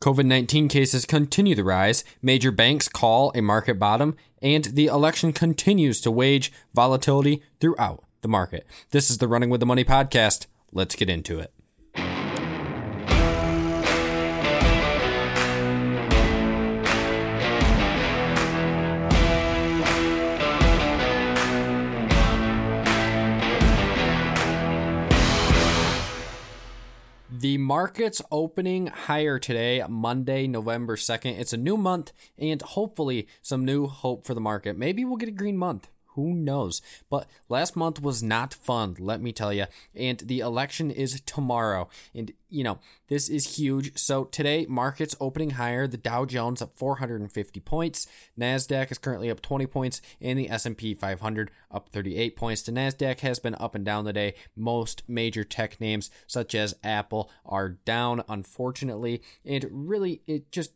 COVID 19 cases continue to rise, major banks call a market bottom, and the election continues to wage volatility throughout the market. This is the Running with the Money podcast. Let's get into it. The market's opening higher today, Monday, November 2nd. It's a new month and hopefully some new hope for the market. Maybe we'll get a green month. Who knows? But last month was not fun, let me tell you. And the election is tomorrow. And, you know, this is huge. So today, markets opening higher. The Dow Jones up 450 points. NASDAQ is currently up 20 points. And the S&P 500 up 38 points. The NASDAQ has been up and down today. Most major tech names, such as Apple, are down, unfortunately. And really, it just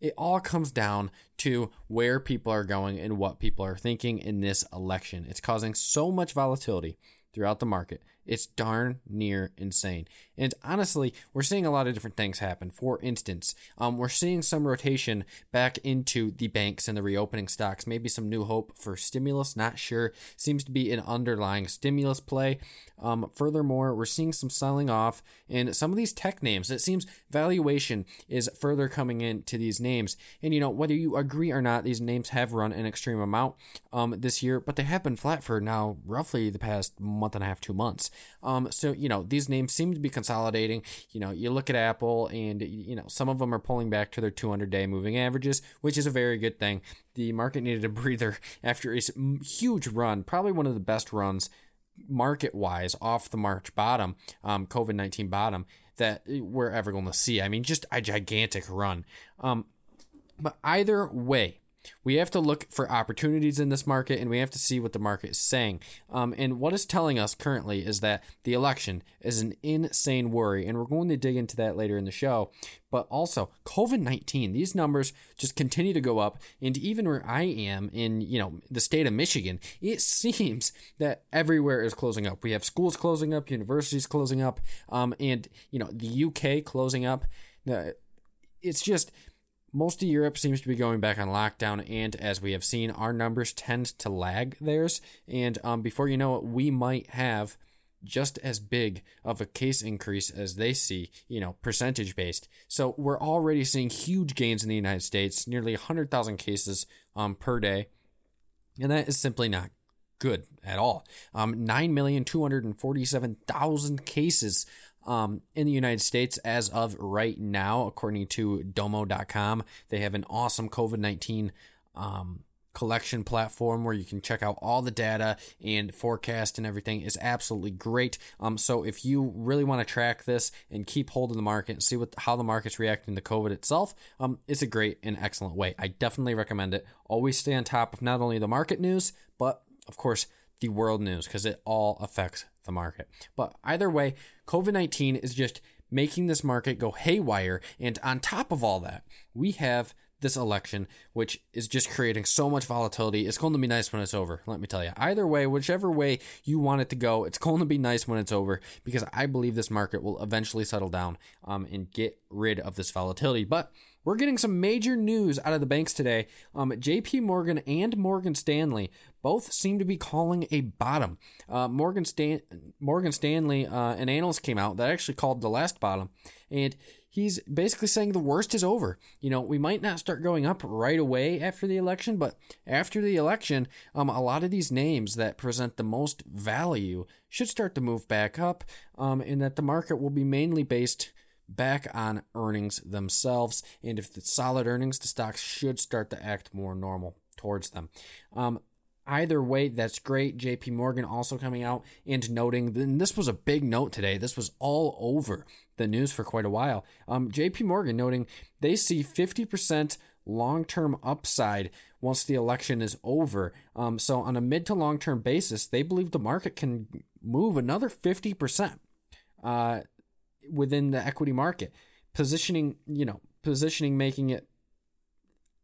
it all comes down to where people are going and what people are thinking in this election. It's causing so much volatility throughout the market. It's darn near insane. And honestly, we're seeing a lot of different things happen. For instance, um, we're seeing some rotation back into the banks and the reopening stocks. Maybe some new hope for stimulus, not sure. Seems to be an underlying stimulus play. Um, furthermore, we're seeing some selling off in some of these tech names. It seems valuation is further coming into these names. And you know, whether you agree or not, these names have run an extreme amount um, this year, but they have been flat for now roughly the past month and a half, two months. Um, so you know these names seem to be consolidating. You know, you look at Apple, and you know some of them are pulling back to their 200-day moving averages, which is a very good thing. The market needed a breather after a huge run, probably one of the best runs market-wise off the March bottom, um, COVID-19 bottom that we're ever going to see. I mean, just a gigantic run. Um, but either way, we have to look for opportunities in this market and we have to see what the market is saying. Um, and what is telling us currently is that the election is an insane worry. And we're going to dig into that later in the show. But also, COVID 19, these numbers just continue to go up. And even where I am in, you know, the state of Michigan, it seems that everywhere is closing up. We have schools closing up, universities closing up, um, and, you know, the UK closing up. It's just most of Europe seems to be going back on lockdown, and as we have seen, our numbers tend to lag theirs. And um, before you know it, we might have just as big of a case increase as they see, you know, percentage based. So we're already seeing huge gains in the United States, nearly 100,000 cases um, per day. And that is simply not good at all. Um, 9,247,000 cases um, in the United States as of right now, according to domo.com. They have an awesome COVID 19 um, collection platform where you can check out all the data and forecast and everything is absolutely great. Um, so if you really want to track this and keep hold of the market and see what how the market's reacting to COVID itself, um, it's a great and excellent way. I definitely recommend it. Always stay on top of not only the market news, but of course the world news because it all affects the market. But either way, COVID 19 is just making this market go haywire. And on top of all that, we have this election, which is just creating so much volatility. It's going to be nice when it's over, let me tell you. Either way, whichever way you want it to go, it's going to be nice when it's over because I believe this market will eventually settle down um, and get rid of this volatility. But we're getting some major news out of the banks today. Um, J.P. Morgan and Morgan Stanley both seem to be calling a bottom. Uh, Morgan Stan- Morgan Stanley, uh, an analyst came out that actually called the last bottom, and he's basically saying the worst is over. You know, we might not start going up right away after the election, but after the election, um, a lot of these names that present the most value should start to move back up, um, and that the market will be mainly based back on earnings themselves. And if it's solid earnings, the stocks should start to act more normal towards them. Um, either way, that's great. JP Morgan also coming out and noting, and this was a big note today. This was all over the news for quite a while. Um, JP Morgan noting they see 50% long term upside once the election is over. Um, so, on a mid to long term basis, they believe the market can move another 50%. Uh, within the equity market. Positioning, you know, positioning making it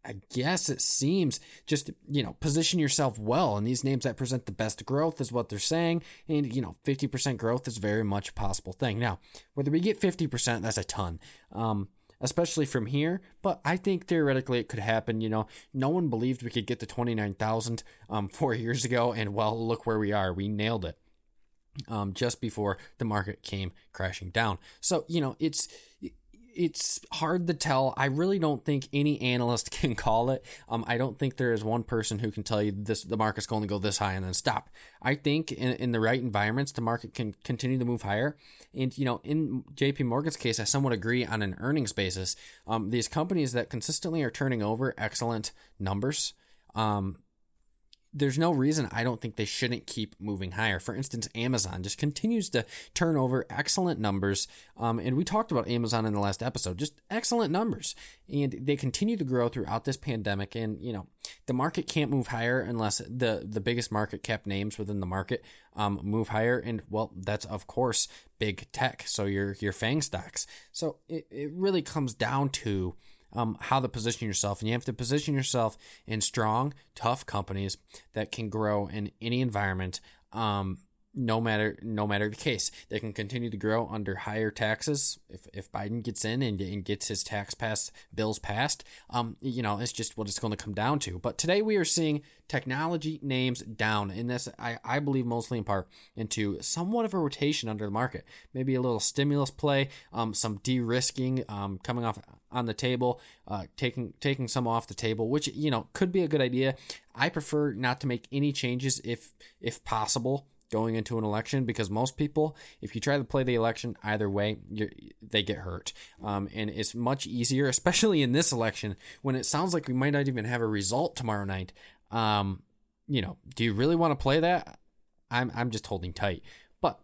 I guess it seems just, you know, position yourself well. And these names that present the best growth is what they're saying. And, you know, 50% growth is very much a possible thing. Now, whether we get 50%, that's a ton. Um, especially from here. But I think theoretically it could happen. You know, no one believed we could get to 29,000 um, four years ago, and well, look where we are. We nailed it um, just before the market came crashing down. So, you know, it's it's hard to tell. I really don't think any analyst can call it. Um, I don't think there is one person who can tell you this the market's going to go this high and then stop. I think in, in the right environments, the market can continue to move higher. And you know, in J.P. Morgan's case, I somewhat agree on an earnings basis. Um, these companies that consistently are turning over excellent numbers. Um, there's no reason I don't think they shouldn't keep moving higher. For instance, Amazon just continues to turn over excellent numbers. Um, and we talked about Amazon in the last episode, just excellent numbers. And they continue to grow throughout this pandemic. And, you know, the market can't move higher unless the, the biggest market cap names within the market um, move higher. And, well, that's, of course, big tech. So your, your FANG stocks. So it, it really comes down to um, how to position yourself. And you have to position yourself in strong, tough companies that can grow in any environment. Um, no matter no matter the case. They can continue to grow under higher taxes if, if Biden gets in and, and gets his tax pass bills passed. Um, you know, it's just what it's going to come down to. But today we are seeing technology names down, and this I, I believe mostly in part into somewhat of a rotation under the market. Maybe a little stimulus play, um, some de-risking um, coming off on the table, uh, taking taking some off the table, which you know could be a good idea. I prefer not to make any changes if if possible going into an election because most people, if you try to play the election either way, they get hurt. Um, and it's much easier, especially in this election, when it sounds like we might not even have a result tomorrow night. Um, you know, do you really want to play that? I'm, I'm just holding tight. But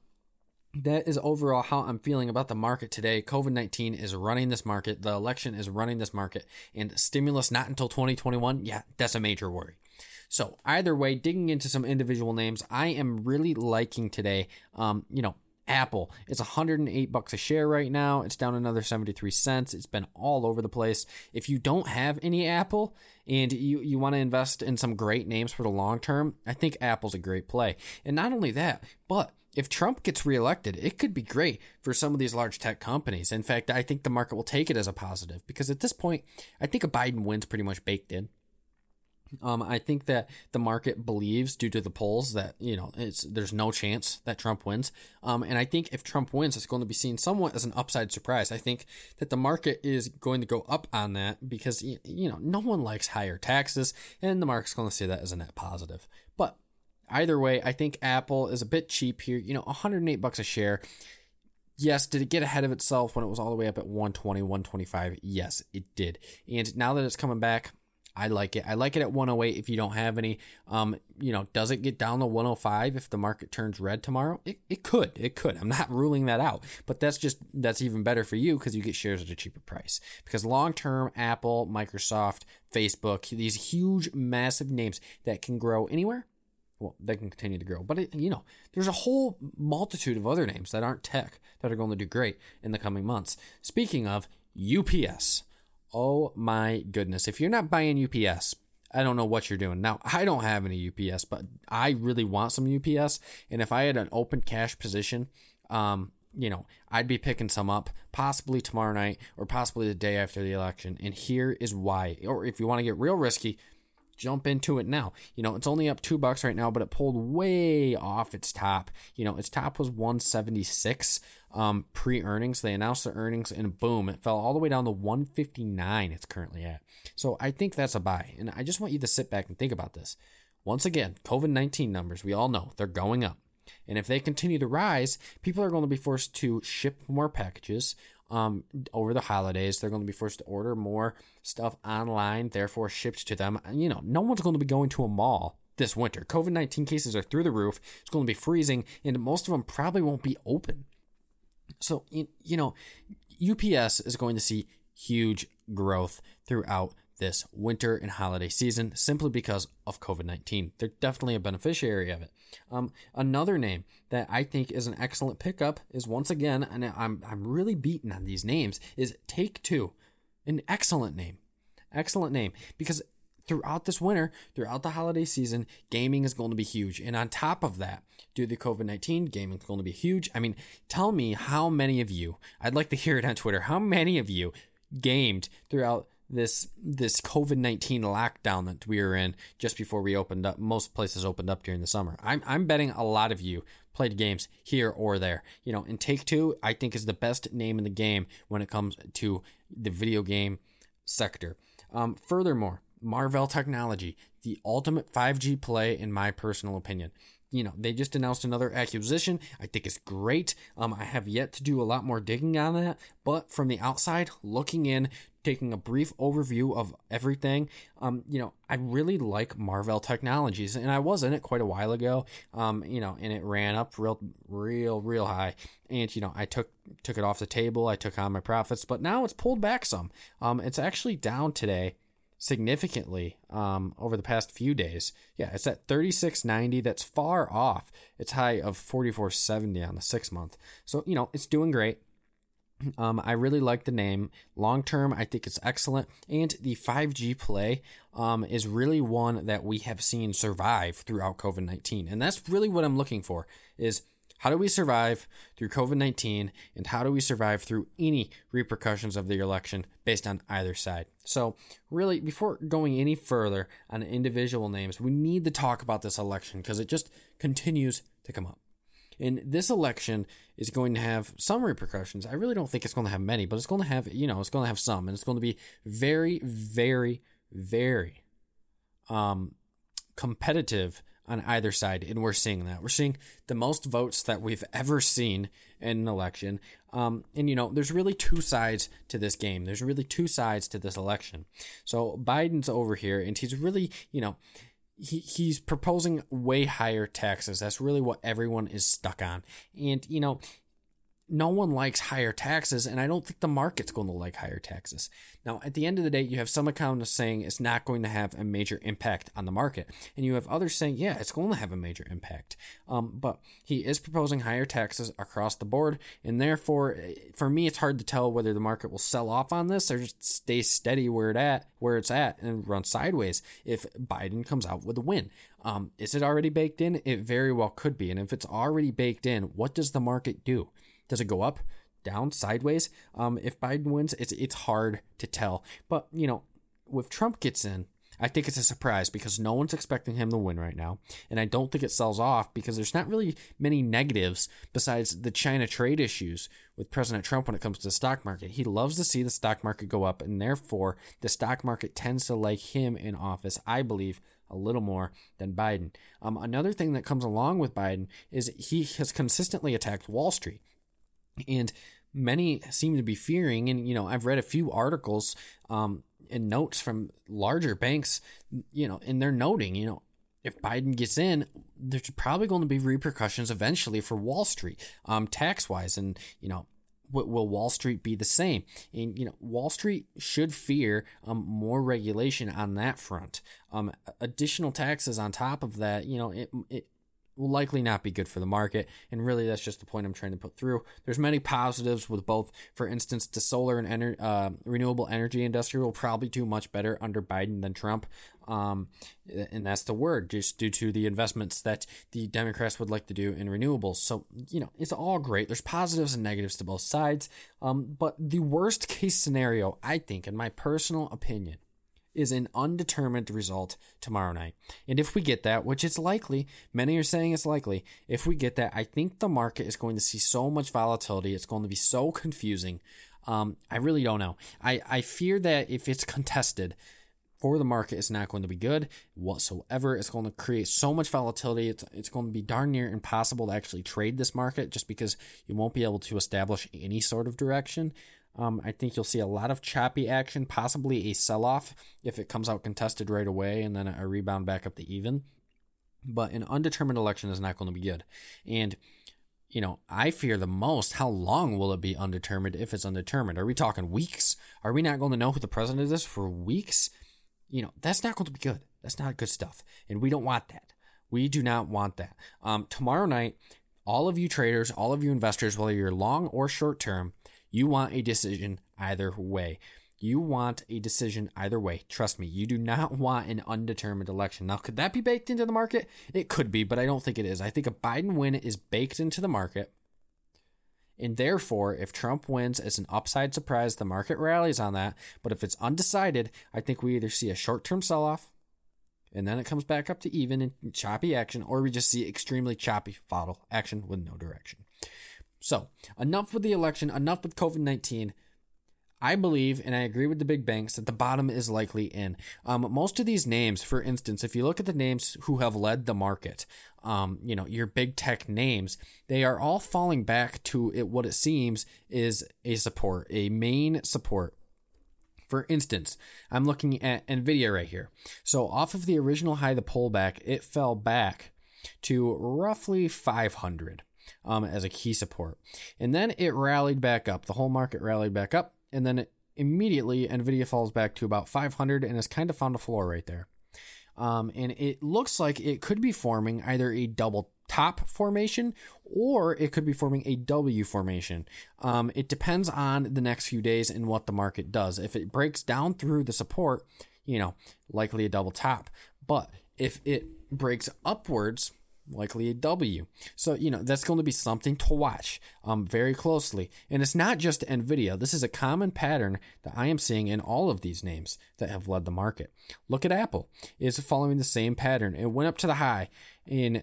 that is overall how I'm feeling about the market today. COVID 19 is running this market, the election is running this market, and stimulus not until 2021. Yeah, that's a major worry. So either way, digging into some individual names, I am really liking today. Um, you know, Apple. It's 108 bucks a share right now. It's down another 73 cents. It's been all over the place. If you don't have any Apple and you, you want to invest in some great names for the long term, I think Apple's a great play. And not only that, but if Trump gets reelected, it could be great for some of these large tech companies. In fact, I think the market will take it as a positive because at this point, I think a Biden win's pretty much baked in. Um, I think that the market believes, due to the polls, that you know it's there's no chance that Trump wins. Um, and I think if Trump wins, it's going to be seen somewhat as an upside surprise. I think that the market is going to go up on that because you know no one likes higher taxes, and the market's going to see that as a net positive. But either way, I think Apple is a bit cheap here. You know, 108 bucks a share. Yes, did it get ahead of itself when it was all the way up at 120, 125? Yes, it did. And now that it's coming back, I like it. I like it at 108 if you don't have any. Um, you know, does it get down to 105 if the market turns red tomorrow? It, it could. It could. I'm not ruling that out. But that's just that's even better for you because you get shares at a cheaper price. Because long term, Apple, Microsoft, Facebook, these huge, massive names that can grow anywhere, well, they can continue to grow. But it, you know, there's a whole multitude of other names that aren't tech that are going to do great in the coming months. Speaking of UPS. Oh my goodness. If you're not buying UPS, I don't know what you're doing. Now, I don't have any UPS, but I really want some UPS. And if I had an open cash position, um, you know, I'd be picking some up possibly tomorrow night or possibly the day after the election. And here is why. Or if you want to get real risky, jump into it now. You know, it's only up two bucks right now, but it pulled way off its top. You know, its top was 176 um, pre earnings. They announced the earnings and boom, it fell all the way down to 159 it's currently at. So I think that's a buy. And I just want you to sit back and think about this. Once again, COVID 19 numbers, we all know they're going up. And if they continue to rise, people are going to be forced to ship more packages um, over the holidays. They're going to be forced to order more stuff online, therefore shipped to them. You know, no one's going to be going to a mall this winter. COVID 19 cases are through the roof. It's going to be freezing, and most of them probably won't be open. So, you know, UPS is going to see huge growth throughout this winter and holiday season simply because of COVID 19. They're definitely a beneficiary of it. Um, another name that I think is an excellent pickup is once again, and I'm, I'm really beaten on these names, is Take Two. An excellent name. Excellent name because throughout this winter, throughout the holiday season, gaming is going to be huge. And on top of that, due to COVID 19, gaming is going to be huge. I mean, tell me how many of you, I'd like to hear it on Twitter, how many of you gamed throughout this this COVID nineteen lockdown that we were in just before we opened up. Most places opened up during the summer. I'm I'm betting a lot of you played games here or there. You know, and Take Two I think is the best name in the game when it comes to the video game sector. Um, furthermore, Marvell Technology, the ultimate 5G play in my personal opinion you know, they just announced another acquisition. I think it's great. Um, I have yet to do a lot more digging on that, but from the outside, looking in, taking a brief overview of everything, um, you know, I really like Marvell Technologies, and I was in it quite a while ago. Um, you know, and it ran up real, real, real high, and you know, I took took it off the table. I took on my profits, but now it's pulled back some. Um, it's actually down today significantly um, over the past few days. Yeah, it's at 36.90. That's far off its high of 44.70 on the six month. So, you know, it's doing great. Um, I really like the name. Long term, I think it's excellent. And the 5G play um, is really one that we have seen survive throughout COVID 19. And that's really what I'm looking for is how do we survive through COVID 19 and how do we survive through any repercussions of the election based on either side? So, really, before going any further on individual names, we need to talk about this election because it just continues to come up. And this election is going to have some repercussions. I really don't think it's going to have many, but it's going to have, you know, it's going to have some. And it's going to be very, very, very um, competitive on either side, and we're seeing that. We're seeing the most votes that we've ever seen in an election. Um, and, you know, there's really two sides to this game. There's really two sides to this election. So Biden's over here, and he's really, you know, he, he's proposing way higher taxes. That's really what everyone is stuck on. And, you know, no one likes higher taxes, and I don't think the market's going to like higher taxes. Now, at the end of the day, you have some economists saying it's not going to have a major impact on the market, and you have others saying, yeah, it's going to have a major impact. Um, but he is proposing higher taxes across the board, and therefore, for me, it's hard to tell whether the market will sell off on this or just stay steady where it at where it's at and run sideways if Biden comes out with a win. Um, is it already baked in? It very well could be, and if it's already baked in, what does the market do? Does it go up, down, sideways? Um, if Biden wins, it's it's hard to tell. But you know, if Trump gets in, I think it's a surprise because no one's expecting him to win right now. And I don't think it sells off because there's not really many negatives besides the China trade issues with President Trump when it comes to the stock market. He loves to see the stock market go up, and therefore the stock market tends to like him in office, I believe, a little more than Biden. Um, another thing that comes along with Biden is he has consistently attacked Wall Street. And many seem to be fearing, and you know, I've read a few articles um, and notes from larger banks, you know, and they're noting, you know, if Biden gets in, there's probably going to be repercussions eventually for Wall Street, um, tax wise, and you know, will Wall Street be the same? And you know, Wall Street should fear um, more regulation on that front. Um, additional taxes on top of that, you know, it, it will likely not be good for the market. And really, that's just the point I'm trying to put through. There's many positives with both. For instance, the solar and ener- uh, renewable energy industry will probably do much better under Biden than Trump. Um, and that's the word, just due to the investments that the Democrats would like to do in renewables. So, you know, it's all great. There's positives and negatives to both sides. Um, but the worst case scenario, I think, in my personal opinion, is an undetermined result tomorrow night. And if we get that, which it's likely, many are saying it's likely, if we get that, I think the market is going to see so much volatility. It's going to be so confusing. Um, I really don't know. I, I fear that if it's contested, for the market it's not going to be good whatsoever. It's going to create so much volatility. It's, it's going to be darn near impossible to actually trade this market just because you won't be able to establish any sort of direction. Um, I think you'll see a lot of choppy action, possibly a sell off if it comes out contested right away and then a rebound back up to even. But an undetermined election is not going to be good. And, you know, I fear the most how long will it be undetermined if it's undetermined? Are we talking weeks? Are we not going to know who the president is for weeks? You know, that's not going to be good. That's not good stuff. And we don't want that. We do not want that. Um, tomorrow night, all of you traders, all of you investors, whether you're long or short term, you want a decision either way. You want a decision either way. Trust me, you do not want an undetermined election. Now, could that be baked into the market? It could be, but I don't think it is. I think a Biden win is baked into the market. And therefore, if Trump wins, it's an upside surprise. The market rallies on that. But if it's undecided, I think we either see a short term sell off and then it comes back up to even in choppy action, or we just see extremely choppy follow action with no direction. So, enough with the election, enough with COVID 19. I believe, and I agree with the big banks, that the bottom is likely in. Um, most of these names, for instance, if you look at the names who have led the market, um, you know, your big tech names, they are all falling back to it, what it seems is a support, a main support. For instance, I'm looking at NVIDIA right here. So off of the original high, the pullback, it fell back to roughly 500 um, as a key support. And then it rallied back up. The whole market rallied back up. And then immediately, NVIDIA falls back to about 500 and has kind of found a floor right there. Um, and it looks like it could be forming either a double top formation or it could be forming a W formation. Um, it depends on the next few days and what the market does. If it breaks down through the support, you know, likely a double top. But if it breaks upwards, likely a W. So, you know, that's going to be something to watch um, very closely. And it's not just NVIDIA. This is a common pattern that I am seeing in all of these names that have led the market. Look at Apple. It's following the same pattern. It went up to the high in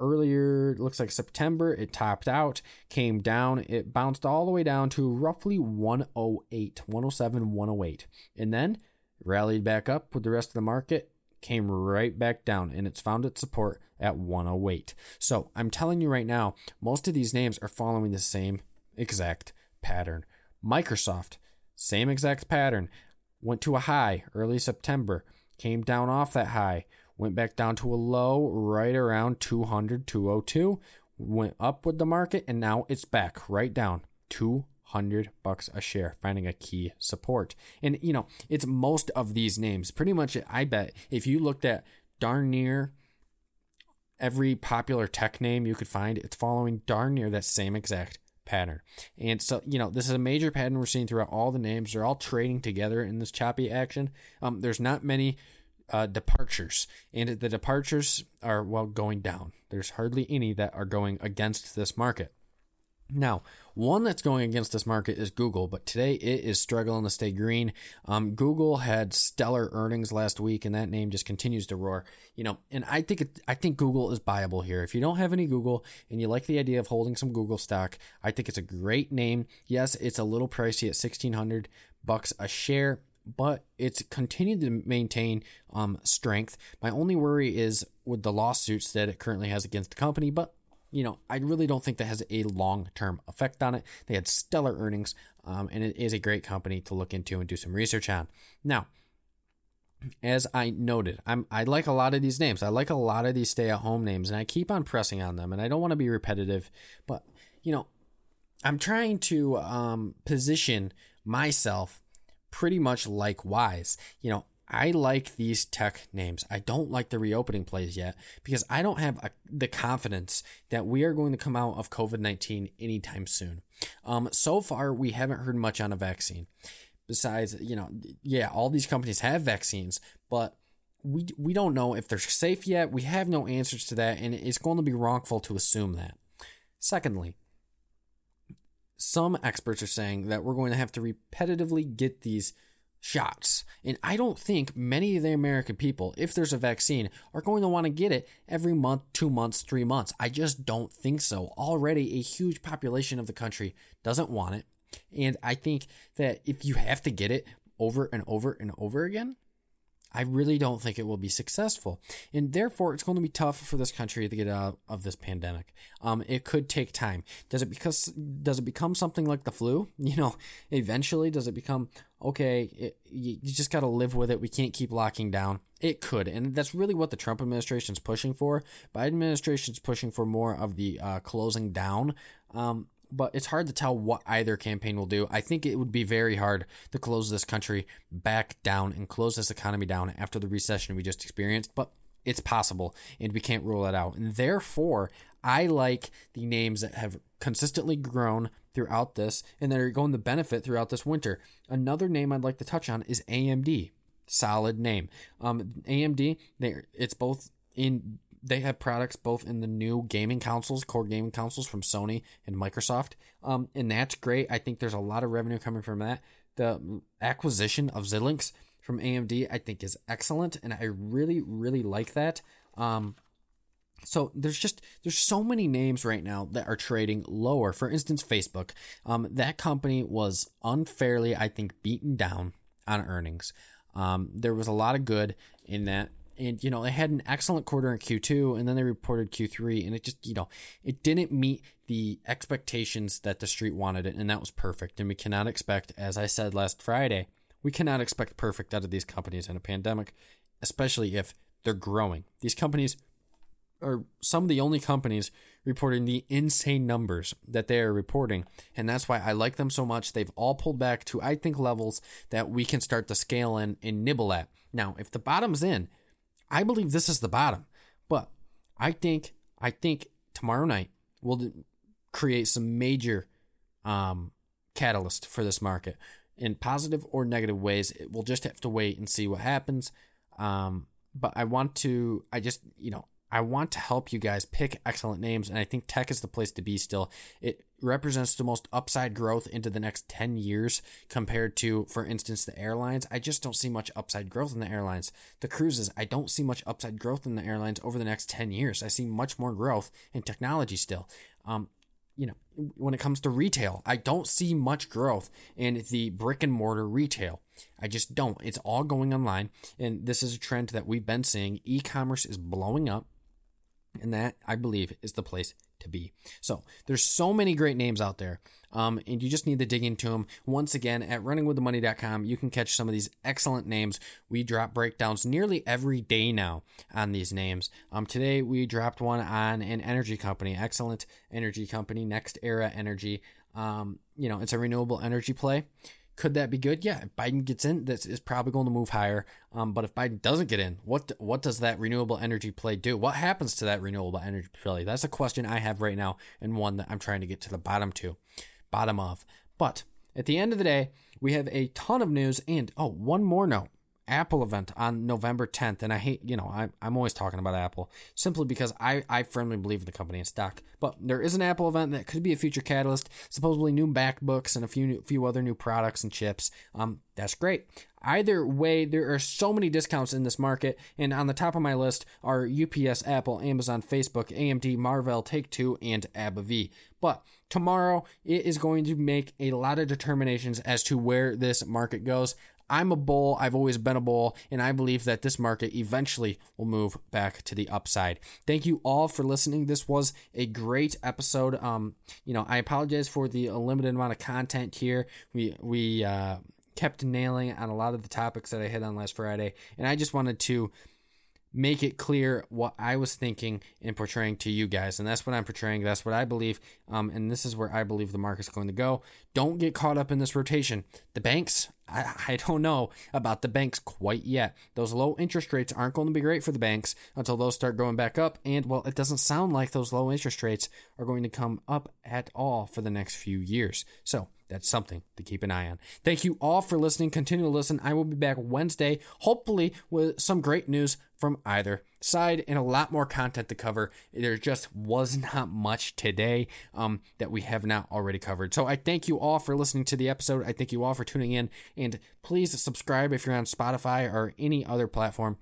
earlier, looks like September. It topped out, came down. It bounced all the way down to roughly 108, 107, 108. And then rallied back up with the rest of the market came right back down and it's found its support at 108. So I'm telling you right now, most of these names are following the same exact pattern. Microsoft, same exact pattern, went to a high early September, came down off that high, went back down to a low right around 200, 202, went up with the market, and now it's back right down 200 bucks a share, finding a key support. And you know, it's most of these names. Pretty much, I bet if you looked at darn near every popular tech name you could find, it's following darn near that same exact pattern. And so, you know, this is a major pattern we're seeing throughout all the names. They're all trading together in this choppy action. Um, there's not many uh, departures, and the departures are, well, going down. There's hardly any that are going against this market. Now, one that's going against this market is Google, but today it is struggling to stay green. Um, Google had stellar earnings last week, and that name just continues to roar. You know, and I think it, I think Google is buyable here. If you don't have any Google and you like the idea of holding some Google stock, I think it's a great name. Yes, it's a little pricey at sixteen hundred bucks a share, but it's continued to maintain um, strength. My only worry is with the lawsuits that it currently has against the company, but you know, I really don't think that has a long term effect on it. They had stellar earnings, um, and it is a great company to look into and do some research on. Now, as I noted, I'm I like a lot of these names. I like a lot of these stay at home names, and I keep on pressing on them. And I don't want to be repetitive, but you know, I'm trying to um, position myself pretty much likewise. You know, I like these tech names. I don't like the reopening plays yet because I don't have a, the confidence that we are going to come out of COVID 19 anytime soon. Um, so far, we haven't heard much on a vaccine. Besides, you know, yeah, all these companies have vaccines, but we, we don't know if they're safe yet. We have no answers to that, and it's going to be wrongful to assume that. Secondly, some experts are saying that we're going to have to repetitively get these shots. And I don't think many of the American people, if there's a vaccine, are going to want to get it every month, two months, three months. I just don't think so. Already, a huge population of the country doesn't want it. And I think that if you have to get it over and over and over again, I really don't think it will be successful. And therefore, it's going to be tough for this country to get out of this pandemic. Um, it could take time. Does it because does it become something like the flu? You know, eventually, does it become okay? It, you, just got to live with it. We can't keep locking down. It could, and that's really what the Trump administration is pushing for. Biden administration is pushing for more of the uh, closing down. Um, but it's hard to tell what either campaign will do. I think it would be very hard to close this country back down and close this economy down after the recession we just experienced, but it's possible and we can't rule it out. And therefore, I like the names that have consistently grown throughout this and that are going to benefit throughout this winter. Another name I'd like to touch on is AMD. Solid name. Um, AMD, they it's both in they have products both in the new gaming consoles, core gaming consoles from Sony and Microsoft, um, and that's great. I think there's a lot of revenue coming from that. The acquisition of Xilinx from AMD, I think, is excellent, and I really, really like that. Um, so there's just there's so many names right now that are trading lower. For instance, Facebook. Um, that company was unfairly, I think, beaten down on earnings. Um, there was a lot of good in that. And, you know, they had an excellent quarter in Q2 and then they reported Q3 and it just, you know, it didn't meet the expectations that the street wanted it. And that was perfect. And we cannot expect, as I said last Friday, we cannot expect perfect out of these companies in a pandemic, especially if they're growing. These companies are some of the only companies reporting the insane numbers that they are reporting. And that's why I like them so much. They've all pulled back to, I think, levels that we can start to scale in and nibble at. Now, if the bottom's in, I believe this is the bottom. But I think, I think tomorrow night will create some major um, catalyst for this market in positive or negative ways. We'll just have to wait and see what happens. Um, but I want to, I just, you know, I want to help you guys pick excellent names, and I think tech is the place to be still. It represents the most upside growth into the next 10 years compared to, for instance, the airlines. I just don't see much upside growth in the airlines. The cruises, I don't see much upside growth in the airlines over the next 10 years. I see much more growth in technology still. Um, you know, when it comes to retail, I don't see much growth in the brick and mortar retail. I just don't. It's all going online. And this is a trend that we've been seeing. E commerce is blowing up. And that, I believe, is the place to be. So there's so many great names out there. Um, and you just need to dig into them. Once again, at runningwiththemoney.com, you can catch some of these excellent names. We drop breakdowns nearly every day now on these names. Um, today, we dropped one on an energy company, excellent energy company, NextEra Energy. Um, you know, it's a renewable energy play. Could that be good? Yeah, if Biden gets in, this is probably going to move higher. Um, but if Biden doesn't get in, what what does that renewable energy play do? What happens to that renewable energy play? That's a question I have right now, and one that I'm trying to get to the bottom to, bottom of. But at the end of the day, we have a ton of news, and oh, one more note. Apple event on November 10th. And I hate, you know, I, I'm always talking about Apple simply because I, I firmly believe in the company and stock. But there is an Apple event that could be a future catalyst, supposedly new MacBooks and a few, new, few other new products and chips. Um, that's great. Either way, there are so many discounts in this market, and on the top of my list are UPS, Apple, Amazon, Facebook, AMD, Marvell, Take Two, and AbbVie. But tomorrow, it is going to make a lot of determinations as to where this market goes. I'm a bull. I've always been a bull, and I believe that this market eventually will move back to the upside. Thank you all for listening. This was a great episode. Um, you know, I apologize for the limited amount of content here. We we uh, kept nailing on a lot of the topics that I hit on last Friday, and I just wanted to make it clear what I was thinking and portraying to you guys. And that's what I'm portraying. That's what I believe. Um, and this is where I believe the market's going to go. Don't get caught up in this rotation. The banks, I, I don't know about the banks quite yet. Those low interest rates aren't going to be great for the banks until those start going back up. And, well, it doesn't sound like those low interest rates are going to come up at all for the next few years. So, that's something to keep an eye on. Thank you all for listening. Continue to listen. I will be back Wednesday, hopefully with some great news from either side and a lot more content to cover. There just was not much today um, that we have not already covered. So I thank you all for listening to the episode. I thank you all for tuning in. And please subscribe if you're on Spotify or any other platform.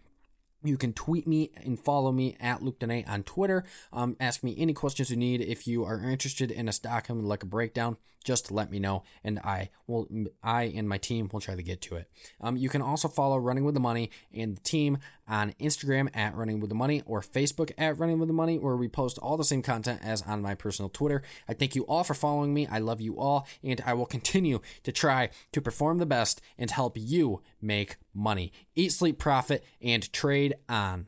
You can tweet me and follow me at Luke Dene on Twitter. Um, ask me any questions you need. If you are interested in a stock and like a breakdown, just let me know, and I will. I and my team will try to get to it. Um, you can also follow Running with the Money and the team on Instagram at Running with the Money or Facebook at Running with the Money, where we post all the same content as on my personal Twitter. I thank you all for following me. I love you all, and I will continue to try to perform the best and help you make money. Eat, sleep, profit, and trade on.